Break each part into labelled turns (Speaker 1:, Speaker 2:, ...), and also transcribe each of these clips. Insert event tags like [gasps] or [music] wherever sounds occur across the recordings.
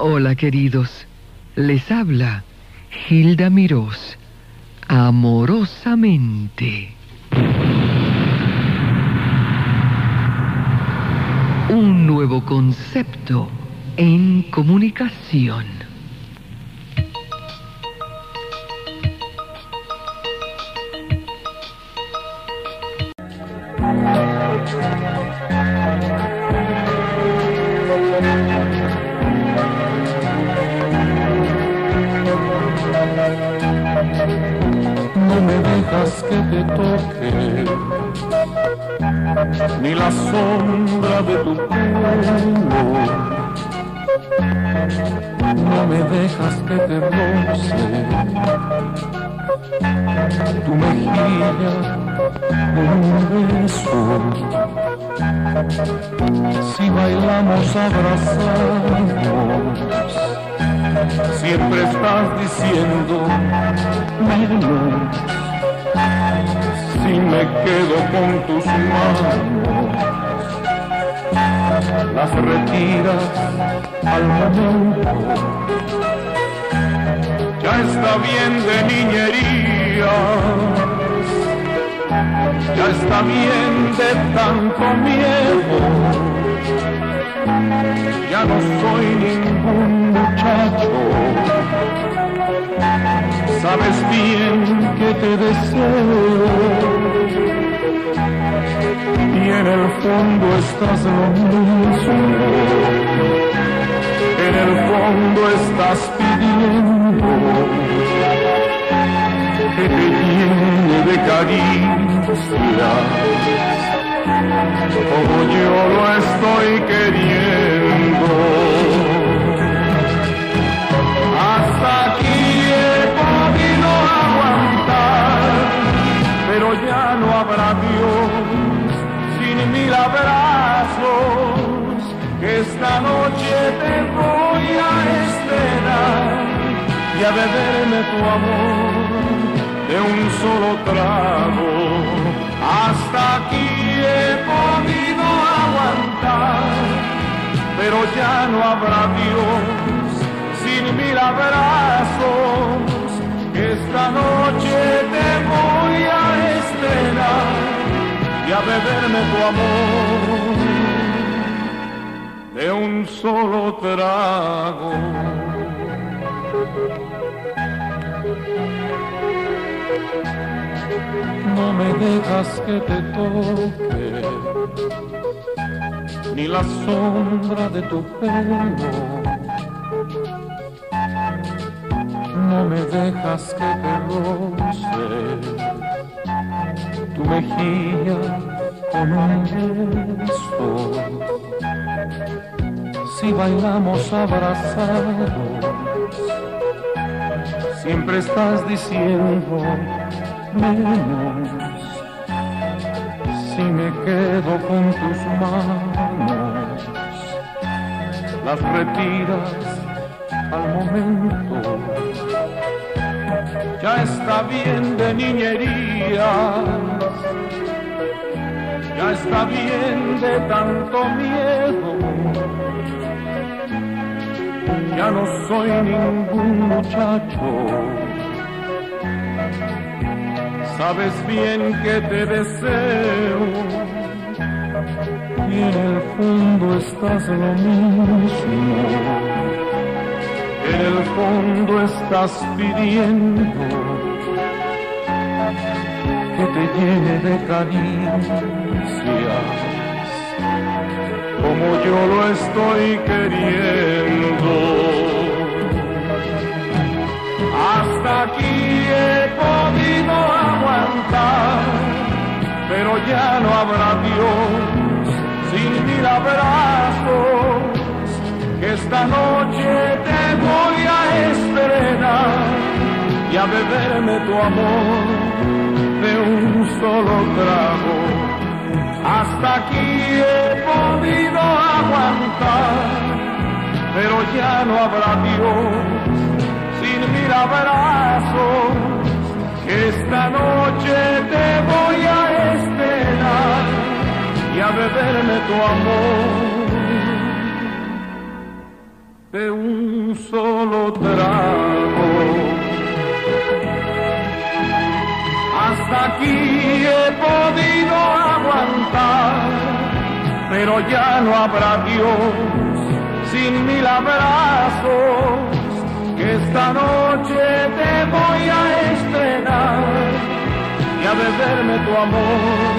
Speaker 1: Hola queridos, les habla Hilda Mirós, amorosamente. Un nuevo concepto en comunicación.
Speaker 2: Ni la sombra de tu pelo. No me dejas que te roce tu mejilla con un beso. Si bailamos abrazados, siempre estás diciendo menos si me quedo con tus manos, las retiras al momento. Ya está bien de niñería, ya está bien de tanto miedo. Ya no soy ningún muchacho. Sabes bien que te deseo. Y en el fondo estás lo mismo, en el fondo estás pidiendo que te llene de caricias como yo lo estoy queriendo. Hasta aquí he podido aguantar, pero ya no habrá Dios sin mil abrazos, que esta noche te voy a esperar y a beberme tu amor de un solo trago. Hasta aquí he podido aguantar, pero ya no habrá Dios sin mil abrazos. Esta noche te voy a esperar y a beberme tu amor de un solo trago. No me dejas que te toque ni la sombra de tu pelo. No me dejas que te roce tu mejilla con un beso. Si bailamos abrazados, siempre estás diciendo menos si me quedo con tus manos, las retiras al momento. Ya está bien de niñerías, ya está bien de tanto miedo. Ya no soy ningún muchacho sabes bien que te deseo y en el fondo estás lo mismo. En el fondo estás pidiendo que te llene de caricias como yo lo estoy queriendo. Hasta aquí he podido pero ya no habrá Dios sin mil abrazos, que esta noche te voy a estrenar y a beberme tu amor de un solo trago. Hasta aquí he podido aguantar, pero ya no habrá Dios sin mil abrazos, esta noche te voy a esperar y a beberme tu amor de un solo trago. Hasta aquí he podido aguantar, pero ya no habrá Dios sin mil abrazos. Esta noche te voy a estrenar y a beberme tu amor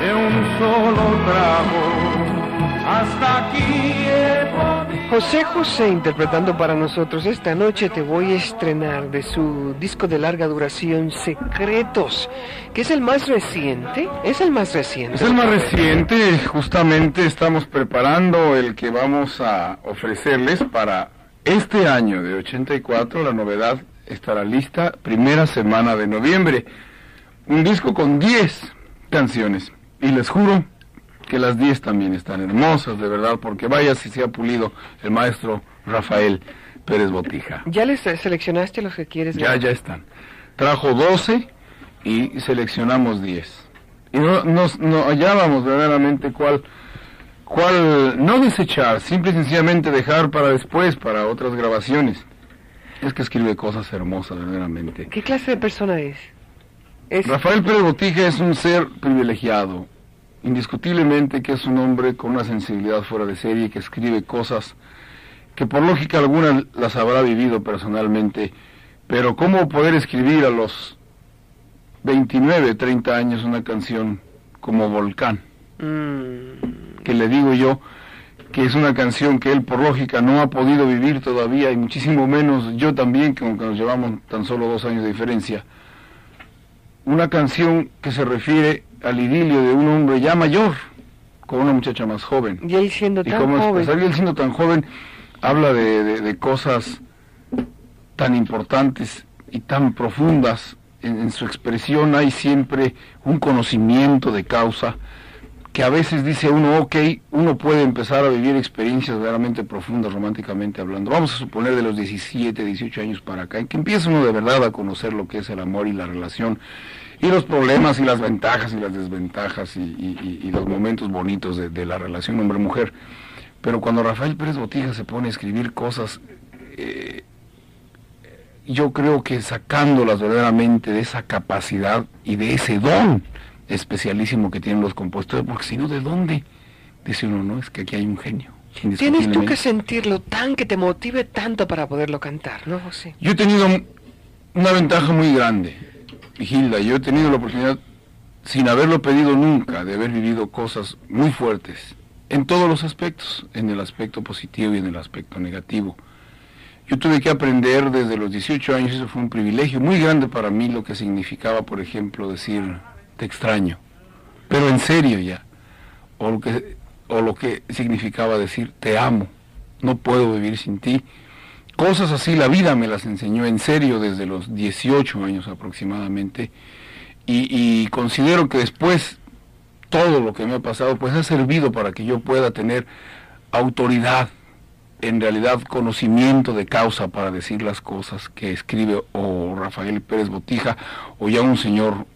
Speaker 2: de un solo trago. Hasta aquí he podido
Speaker 3: José José interpretando para nosotros esta noche te voy a estrenar de su disco de larga duración Secretos, que es el más reciente, es el más reciente.
Speaker 4: Es el más reciente, justamente estamos preparando el que vamos a ofrecerles para este año de 84, la novedad estará lista primera semana de noviembre. Un disco con 10 canciones y les juro que las 10 también están hermosas, de verdad, porque vaya si se ha pulido el maestro Rafael Pérez Botija.
Speaker 3: ¿Ya les seleccionaste los que quieres?
Speaker 4: Ya, ya están. Trajo 12 y seleccionamos 10. Y no, nos, no hallábamos verdaderamente cuál, cuál, no desechar, simple y sencillamente dejar para después, para otras grabaciones. Es que escribe cosas hermosas, verdaderamente.
Speaker 3: ¿Qué clase de persona es? es...
Speaker 4: Rafael Pérez Botija es un ser privilegiado, indiscutiblemente que es un hombre con una sensibilidad fuera de serie que escribe cosas que por lógica alguna las habrá vivido personalmente, pero cómo poder escribir a los 29, 30 años una canción como Volcán,
Speaker 3: Mm,
Speaker 4: que le digo yo que es una canción que él por lógica no ha podido vivir todavía y muchísimo menos yo también, que aunque nos llevamos tan solo dos años de diferencia. Una canción que se refiere al idilio de un hombre ya mayor con una muchacha más joven.
Speaker 3: y él siendo
Speaker 4: Y
Speaker 3: tan
Speaker 4: como
Speaker 3: joven.
Speaker 4: expresar él siendo tan joven, habla de, de- de cosas tan importantes y tan profundas. En, en su expresión hay siempre un conocimiento de causa que a veces dice uno, ok, uno puede empezar a vivir experiencias verdaderamente profundas románticamente hablando. Vamos a suponer de los 17, 18 años para acá, en que empieza uno de verdad a conocer lo que es el amor y la relación y los problemas y las ventajas y las desventajas y, los momentos bonitos de, de la relación hombre-mujer. Pero cuando Rafael Pérez Botija se pone a escribir cosas, eh, yo creo que sacándolas verdaderamente de esa capacidad y de ese don especialísimo que tienen los compositores, porque si no, ¿de dónde? Dice uno, no, es que aquí hay un genio.
Speaker 3: Tienes tú que sentirlo tan que te motive tanto para poderlo cantar, ¿no, José?
Speaker 4: Yo he tenido un- una ventaja muy grande, Gilda. Yo he tenido la oportunidad, sin haberlo pedido nunca, de haber vivido cosas muy fuertes, en todos los aspectos, en el aspecto positivo y en el aspecto negativo. Yo tuve que aprender desde los 18 años, eso fue un privilegio muy grande para mí, lo que significaba, por ejemplo, decir, extraño, pero en serio ya, o lo que, o lo que significaba decir, te amo, no puedo vivir sin ti. Cosas así la vida me las enseñó en serio desde los 18 años aproximadamente y, y considero que después todo lo que me ha pasado pues ha servido para que yo pueda tener autoridad, en realidad conocimiento de causa para decir las cosas que escribe o Rafael Pérez Botija o ya un señor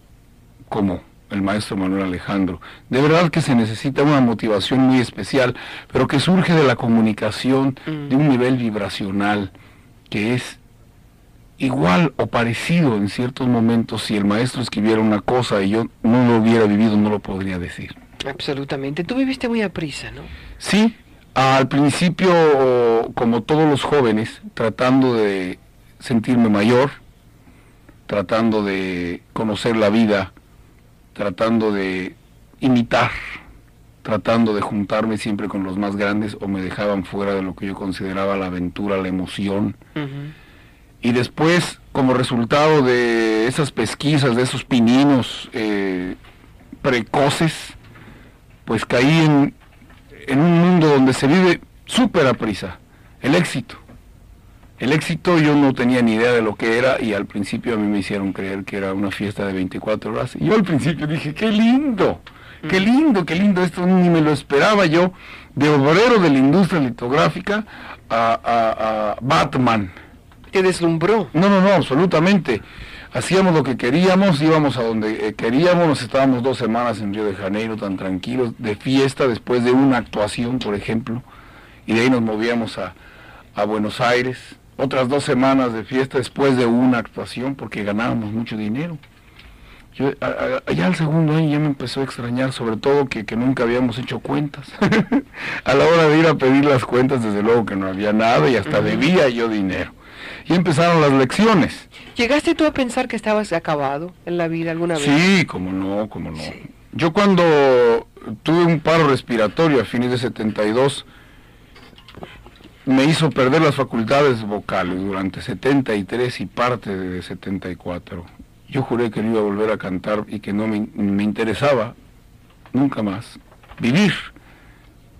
Speaker 4: como el maestro Manuel Alejandro. De verdad que se necesita una motivación muy especial, pero que surge de la comunicación
Speaker 3: Mm.
Speaker 4: de un nivel vibracional que es igual o parecido en ciertos momentos. Si el maestro escribiera una cosa y yo no lo hubiera vivido, no lo podría decir.
Speaker 3: Absolutamente. Tú viviste muy a prisa, ¿no?
Speaker 4: Sí, al principio, como todos los jóvenes, tratando de sentirme mayor, tratando de conocer la vida, tratando de imitar, tratando de juntarme siempre con los más grandes o me dejaban fuera de lo que yo consideraba la aventura, la emoción. Y después, como resultado de esas pesquisas, de esos pininos eh, precoces, pues caí en, en un mundo donde se vive súper a prisa, el éxito. El éxito yo no tenía ni idea de lo que era y al principio a mí me hicieron creer que era una fiesta de 24 horas. Y yo al principio dije, qué lindo, qué lindo, qué lindo, esto ni me lo esperaba yo, de obrero de la industria litográfica a, a- a Batman.
Speaker 3: Te deslumbró.
Speaker 4: No, no, no, absolutamente. Hacíamos lo que queríamos, íbamos a donde eh, queríamos, nos estábamos dos semanas en Río de Janeiro tan tranquilos, de fiesta, después de una actuación, por ejemplo, y de ahí nos movíamos a, a Buenos Aires, otras dos semanas de fiesta después de una actuación porque ganábamos mucho dinero. Yo, allá al segundo año ya me empezó a extrañar, sobre todo que, que nunca habíamos hecho cuentas. [laughs] a la hora de ir a pedir las cuentas, desde luego que no había nada y hasta debía yo dinero. Y empezaron las lecciones.
Speaker 3: ¿Llegaste tú a pensar que estabas acabado en la vida alguna vez?
Speaker 4: Sí, como no, como no. Yo cuando tuve un paro respiratorio a fines de 72, me hizo perder las facultades vocales durante 73 y parte de 74. Yo juré que no iba a volver a cantar y que no me, interesaba nunca más vivir.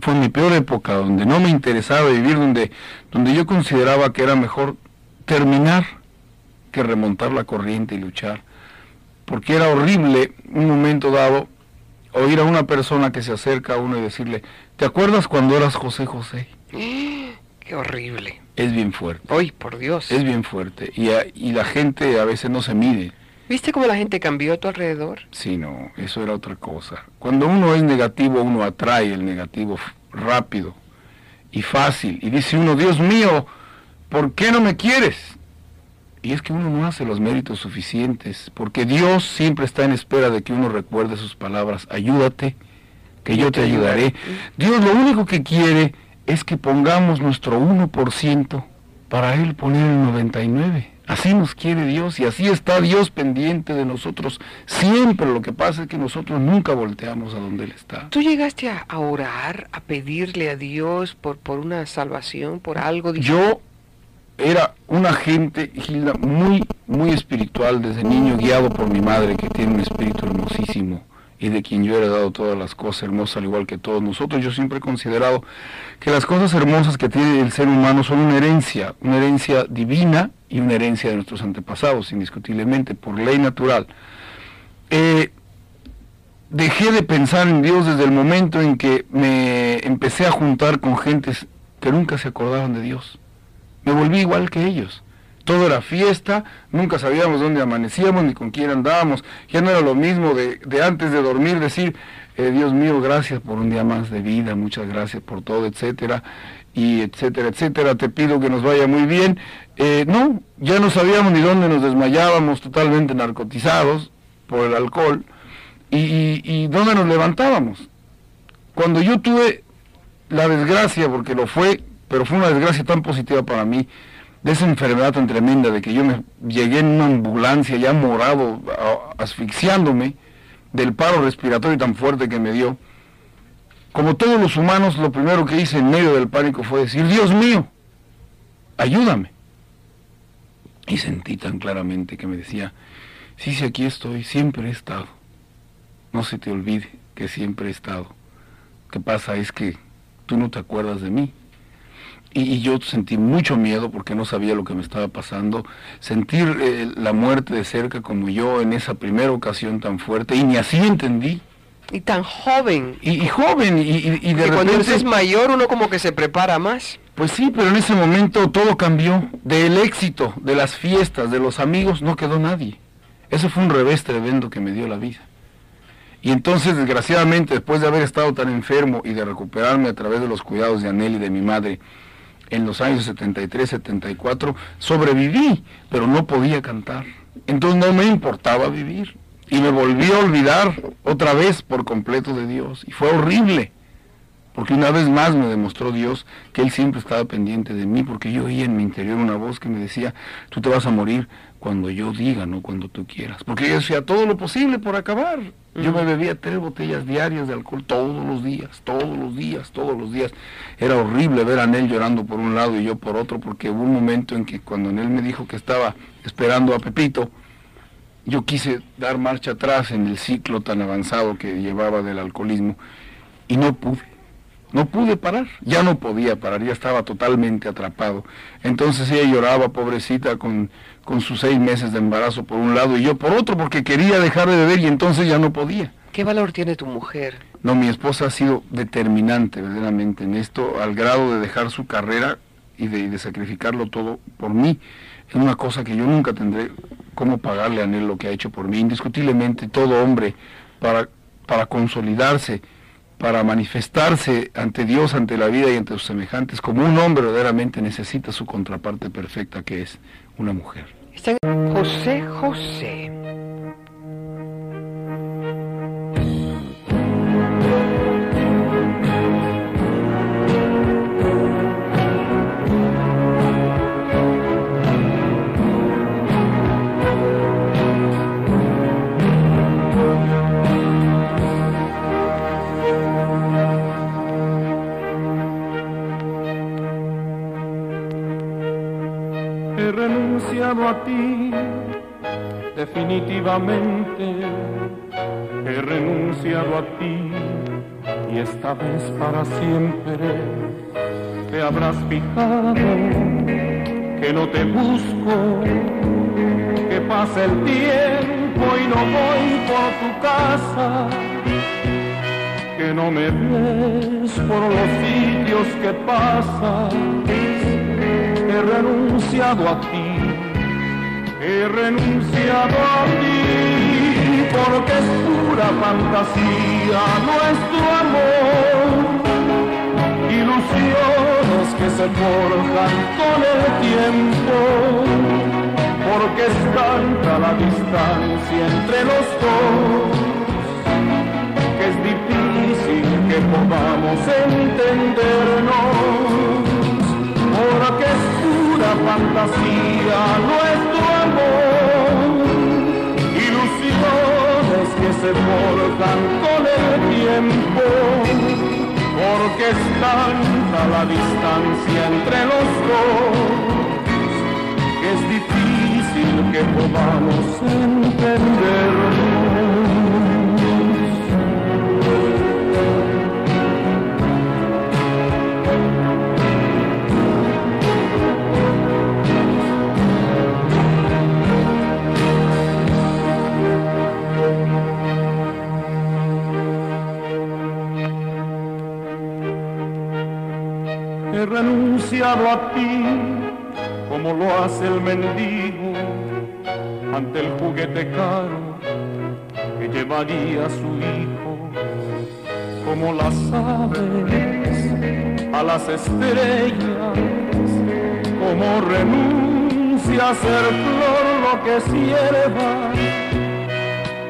Speaker 4: Fue mi peor época, donde no me interesaba vivir, donde, donde yo consideraba que era mejor terminar que remontar la corriente y luchar. Porque era horrible un momento dado oír a una persona que se acerca a uno y decirle, ¿te acuerdas cuando eras José José? [gasps] [gasps]
Speaker 3: Qué horrible.
Speaker 4: Es bien fuerte.
Speaker 3: Ay, por Dios.
Speaker 4: Es bien fuerte. Y, y la gente a veces no se mide.
Speaker 3: ¿Viste cómo la gente cambió a tu alrededor?
Speaker 4: Sí, no, eso era otra cosa. Cuando uno es negativo, uno atrae el negativo rápido y fácil. Y dice uno, Dios mío, ¿por qué no me quieres? Y es que uno no hace los méritos suficientes, porque Dios siempre está en espera de que uno recuerde sus palabras, ayúdate, que yo te ayudaré. Dios lo único que quiere es que pongamos nuestro 1% para Él poner el 99%. Así nos quiere Dios y así está Dios pendiente de nosotros. Siempre lo que pasa es que nosotros nunca volteamos a donde Él está.
Speaker 3: ¿Tú llegaste a, orar, a pedirle a Dios por, por una salvación, por algo?
Speaker 4: Yo era un agente, Gilda, muy, muy espiritual desde niño, guiado por mi madre, que tiene un espíritu hermosísimo y de quien yo he heredado todas las cosas hermosas, al igual que todos nosotros. Yo siempre he considerado que las cosas hermosas que tiene el ser humano son una herencia, una herencia divina y una herencia de nuestros antepasados, indiscutiblemente, por ley natural. Eh, dejé de pensar en Dios desde el momento en que me empecé a juntar con gentes que nunca se acordaban de Dios. Me volví igual que ellos todo era fiesta, nunca sabíamos dónde amanecíamos ni con quién andábamos. Ya no era lo mismo de, antes de dormir decir, eh, Dios mío, gracias por un día más de vida, muchas gracias por todo, etcétera, y etcétera, etcétera, te pido que nos vaya muy bien. Eh, no, ya no sabíamos ni dónde nos desmayábamos, totalmente narcotizados por el alcohol, y, y dónde nos levantábamos. Cuando yo tuve la desgracia, porque lo fue, pero fue una desgracia tan positiva para mí, de esa enfermedad tan tremenda, de que yo me llegué en una ambulancia ya morado, asfixiándome, del paro respiratorio tan fuerte que me dio. Como todos los humanos, lo primero que hice en medio del pánico fue decir, Dios mío, ayúdame. Y sentí tan claramente que me decía, sí, sí, aquí estoy, siempre he estado. No se te olvide que siempre he estado. Que pasa es que tú no te acuerdas de mí y, yo sentí mucho miedo porque no sabía lo que me estaba pasando. Sentir eh, la muerte de cerca como yo en esa primera ocasión tan fuerte, y ni así entendí.
Speaker 3: Y tan joven.
Speaker 4: Y, joven, y, de repente...
Speaker 3: cuando es mayor uno como que se prepara más.
Speaker 4: Pues sí, pero en ese momento todo cambió. Del éxito, de las fiestas, de los amigos, no quedó nadie. Eso fue un revés tremendo que me dio la vida. Y entonces, desgraciadamente, después de haber estado tan enfermo y de recuperarme a través de los cuidados de Anel y de mi madre, en los años 73, 74, sobreviví, pero no podía cantar. Entonces no me importaba vivir. Y me volví a olvidar otra vez por completo de Dios. Y fue horrible. Porque una vez más me demostró Dios que Él siempre estaba pendiente de mí, porque yo oía en mi interior una voz que me decía, tú te vas a morir cuando yo diga, no cuando tú quieras. Porque yo hacía todo lo posible por acabar. Yo me bebía tres botellas diarias de alcohol todos los días, todos los días, todos los días. Era horrible ver a Nel llorando por un lado y yo por otro, porque hubo un momento en que cuando Nel me dijo que estaba esperando a Pepito, yo quise dar marcha atrás en el ciclo tan avanzado que llevaba del alcoholismo y no pude. No pude parar, ya no podía parar, ya estaba totalmente atrapado. Entonces ella lloraba, pobrecita, con, con sus seis meses de embarazo por un lado y yo por otro, porque quería dejar de beber y entonces ya no podía.
Speaker 3: ¿Qué valor tiene tu mujer?
Speaker 4: No, mi esposa ha sido determinante verdaderamente en esto, al grado de dejar su carrera y de, de sacrificarlo todo por mí. Es una cosa que yo nunca tendré cómo pagarle a él lo que ha hecho por mí. Indiscutiblemente todo hombre, para, para consolidarse, para manifestarse ante Dios, ante la vida y ante sus semejantes, como un hombre verdaderamente necesita su contraparte perfecta, que es una mujer.
Speaker 3: José José.
Speaker 2: He renunciado a ti, definitivamente. He renunciado a ti y esta vez para siempre. Te habrás fijado que no te busco, que pasa el tiempo y no voy por tu casa, que no me ves por los sitios que pasas renunciado a ti, he renunciado a ti, porque es pura fantasía nuestro amor, ilusiones que se forjan con el tiempo, porque es tanta la distancia entre los dos, que es difícil que podamos entendernos porque es fantasía nuestro amor, ilusiones que se forjan con el tiempo, porque es tanta la distancia entre los dos, que es difícil que podamos entendernos. Renunciado a ti como lo hace el mendigo ante el juguete caro que llevaría a su hijo como las aves a las estrellas como renuncia a ser flor lo que sierva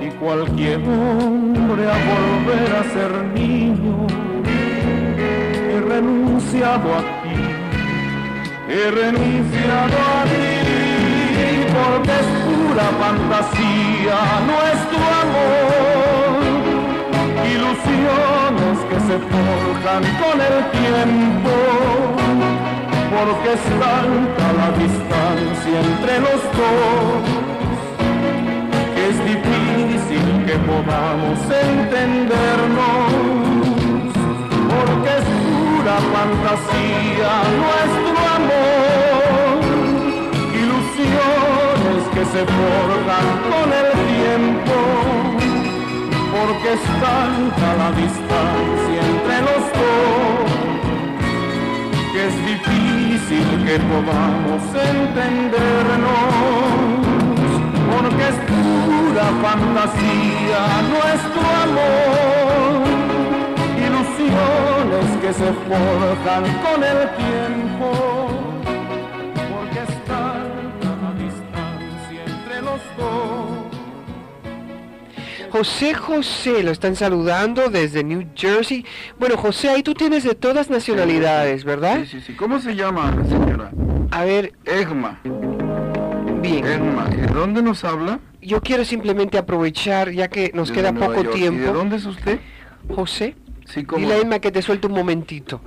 Speaker 2: y cualquier hombre a volver a ser niño he renunciado a ti, he renunciado a ti, porque es pura fantasía nuestro amor, ilusiones que se forjan con el tiempo, porque es tanta la distancia entre los dos, que es difícil que podamos entendernos porque es pura fantasía nuestro se forjan con el tiempo, porque es tanta la distancia entre los dos, que es difícil que podamos entendernos, porque es pura fantasía nuestro amor ilusiones que se forjan con el tiempo,
Speaker 3: José José, lo están saludando desde New Jersey. Bueno, José, ahí tú tienes de todas nacionalidades, ¿verdad?
Speaker 4: Sí, sí, sí. ¿Cómo se llama, señora?
Speaker 3: A ver,
Speaker 4: Egma.
Speaker 3: bien.
Speaker 4: Egma. ¿Y de dónde nos habla?
Speaker 3: Yo quiero simplemente aprovechar, ya que nos
Speaker 4: Desde
Speaker 3: queda
Speaker 4: Nueva
Speaker 3: poco
Speaker 4: York. ¿Y de
Speaker 3: tiempo.
Speaker 4: dónde es usted?
Speaker 3: José,
Speaker 4: Sí, como.
Speaker 3: dile a que te suelte un momentito,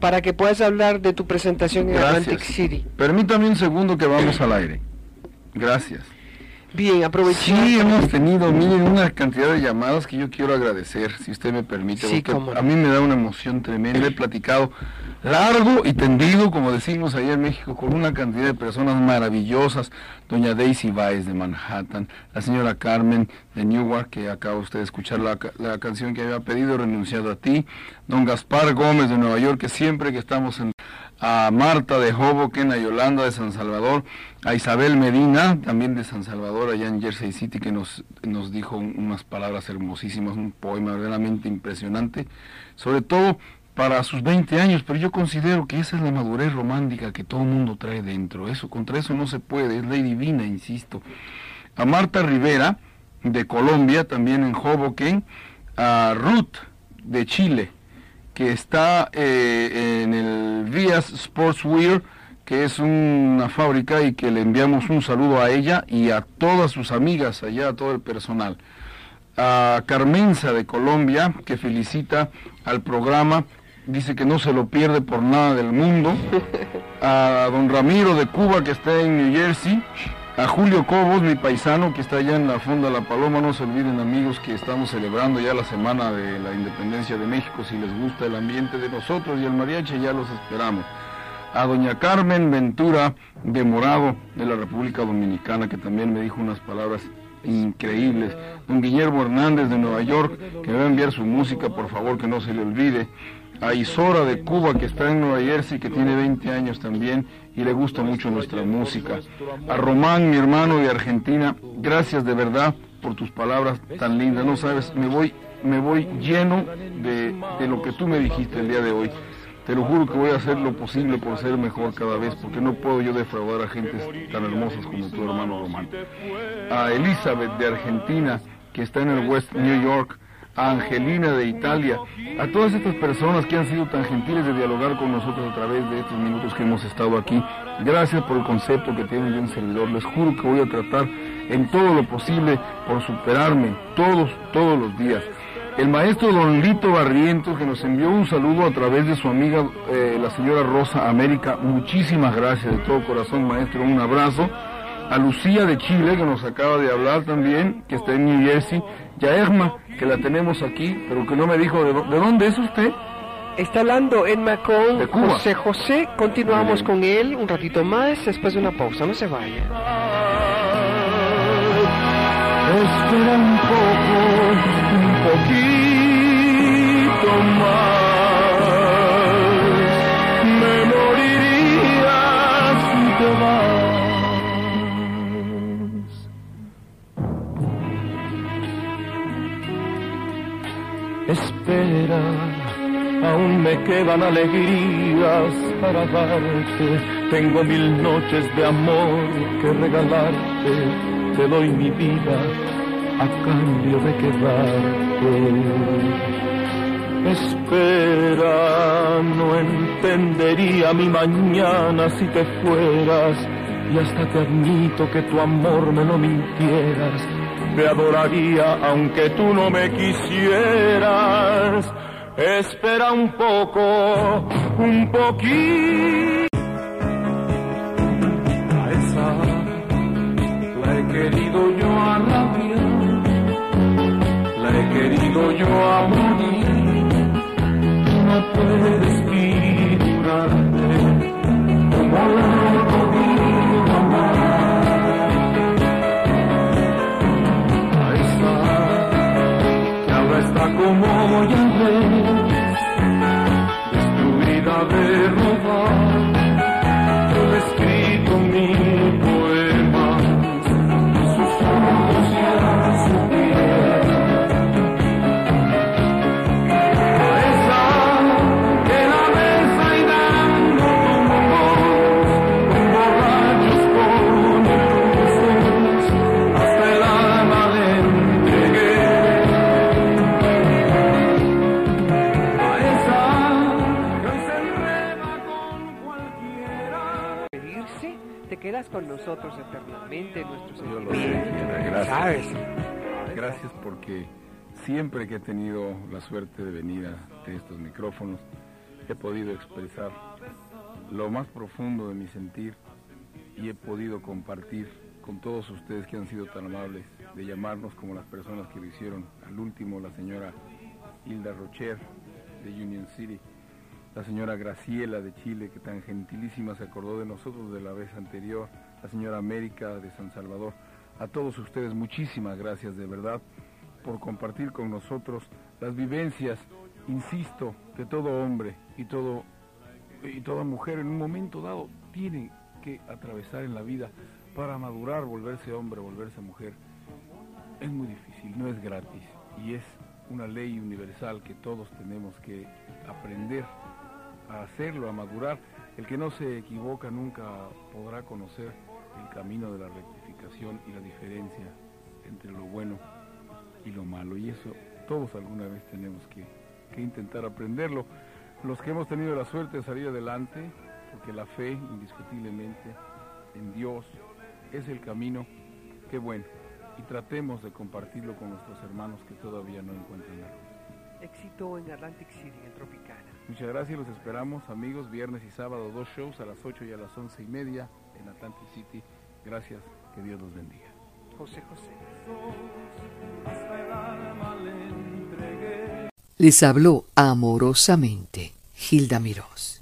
Speaker 3: para que puedas hablar de tu presentación en Atlantic City.
Speaker 4: Permítame un segundo que vamos al aire. Gracias.
Speaker 3: Bien, aprovechar.
Speaker 4: Sí, hemos tenido, miren, una cantidad de llamadas que yo quiero agradecer, si usted me permite,
Speaker 3: Sí, cómo no.
Speaker 4: a mí me da una emoción tremenda. He platicado largo y tendido, como decimos allá en México, con una cantidad de personas maravillosas. Doña Daisy Baez de Manhattan, la señora Carmen de Newark, que acaba usted de escuchar la, la canción que había pedido, Renunciado a ti. Don Gaspar Gómez de Nueva York, que siempre que estamos en a Marta de Hoboken, a Yolanda de San Salvador, a Isabel Medina, también de San Salvador, allá en Jersey City, que nos, nos dijo unas palabras hermosísimas, un poema verdaderamente impresionante, sobre todo para sus 20 años, pero yo considero que esa es la madurez romántica que todo el mundo trae dentro. Eso, contra eso no se puede, es ley divina, insisto. A Marta Rivera, de Colombia, también en Hoboken, a Ruth, de Chile, que está eh, en el Vías Sportswear, que es una fábrica y que le enviamos un saludo a ella y a todas sus amigas allá, a todo el personal. A Carmenza de Colombia, que felicita al programa, dice que no se lo pierde por nada del mundo. A don Ramiro de Cuba, que está en New Jersey a Julio Cobos, mi paisano que está allá en la Fonda La Paloma, no se olviden amigos que estamos celebrando ya la semana de la independencia de México, si les gusta el ambiente de nosotros y el mariachi ya los esperamos. A doña Carmen Ventura de Morado de la República Dominicana que también me dijo unas palabras increíbles. Don Guillermo Hernández de Nueva York que me va a enviar su música, por favor que no se le olvide a Isora de Cuba, que está en Nueva Jersey, que tiene 20 años también y le gusta mucho nuestra música. A Román, mi hermano de Argentina, gracias de verdad por tus palabras tan lindas. No sabes, me voy, me voy lleno de, de lo que tú me dijiste el día de hoy. Te lo juro que voy a hacer lo posible por ser mejor cada vez, porque no puedo yo defraudar a gentes tan hermosas como tu hermano Román. A Elizabeth de Argentina, que está en el West New York, Angelina de Italia, a todas estas personas que han sido tan gentiles de dialogar con nosotros a través de estos minutos que hemos estado aquí. Gracias por el concepto que tiene de un servidor. Les juro que voy a tratar en todo lo posible por superarme todos, todos los días. El maestro Don Lito Barrientos, que nos envió un saludo a través de su amiga, eh, la señora Rosa América. Muchísimas gracias de todo corazón, maestro. Un abrazo a Lucía de Chile, que nos acaba de hablar también, que está en New Jersey, y a Erma, que la tenemos aquí, pero que no me dijo de, dónde es usted.
Speaker 3: Está hablando en Macón, José José. Continuamos con él un ratito más después de una pausa. No se vaya.
Speaker 2: Espera un poco, un poquito más. Aún me quedan alegrías para darte. Tengo mil noches de amor que regalarte. Te doy mi vida a cambio de quedarte. Espera, no entendería mi mañana si te fueras. Y hasta te admito que tu amor me lo mintieras te adoraría aunque tú no me quisieras. Espera un poco, un poquito. A esa la he querido yo a la vida, la he querido yo a morir. No puedes figurarte como la como ya ves, destruida de robar,
Speaker 4: tenido la suerte de venir a estos micrófonos, he podido expresar lo más profundo de mi sentir y he podido compartir con todos ustedes que han sido tan amables de llamarnos como las personas que lo hicieron. Al último, la señora Hilda Rocher de Union City, la señora Graciela de Chile, que tan gentilísima se acordó de nosotros de la vez anterior, la señora América de San Salvador. A todos ustedes muchísimas gracias de verdad por compartir con nosotros las vivencias, insisto, de todo hombre y todo y toda mujer en un momento dado tiene que atravesar en la vida para madurar, volverse hombre, volverse mujer. Es muy difícil, no es gratis y es una ley universal que todos tenemos que aprender a hacerlo, a madurar. El que no se equivoca nunca podrá conocer el camino de la rectificación y la diferencia entre lo bueno y lo malo. Y eso todos alguna vez tenemos que, que intentar aprenderlo. Los que hemos tenido la suerte de salir adelante, porque la fe indiscutiblemente en Dios es el camino, qué bueno. Y tratemos de compartirlo con nuestros hermanos que todavía no encuentran la luz.
Speaker 3: Éxito en Atlantic City, en Tropicana.
Speaker 4: Muchas gracias, los esperamos amigos, viernes y sábado, dos shows a las 8 y a las once y media en Atlantic City. Gracias, que Dios los bendiga.
Speaker 1: Les habló amorosamente Gilda Mirós.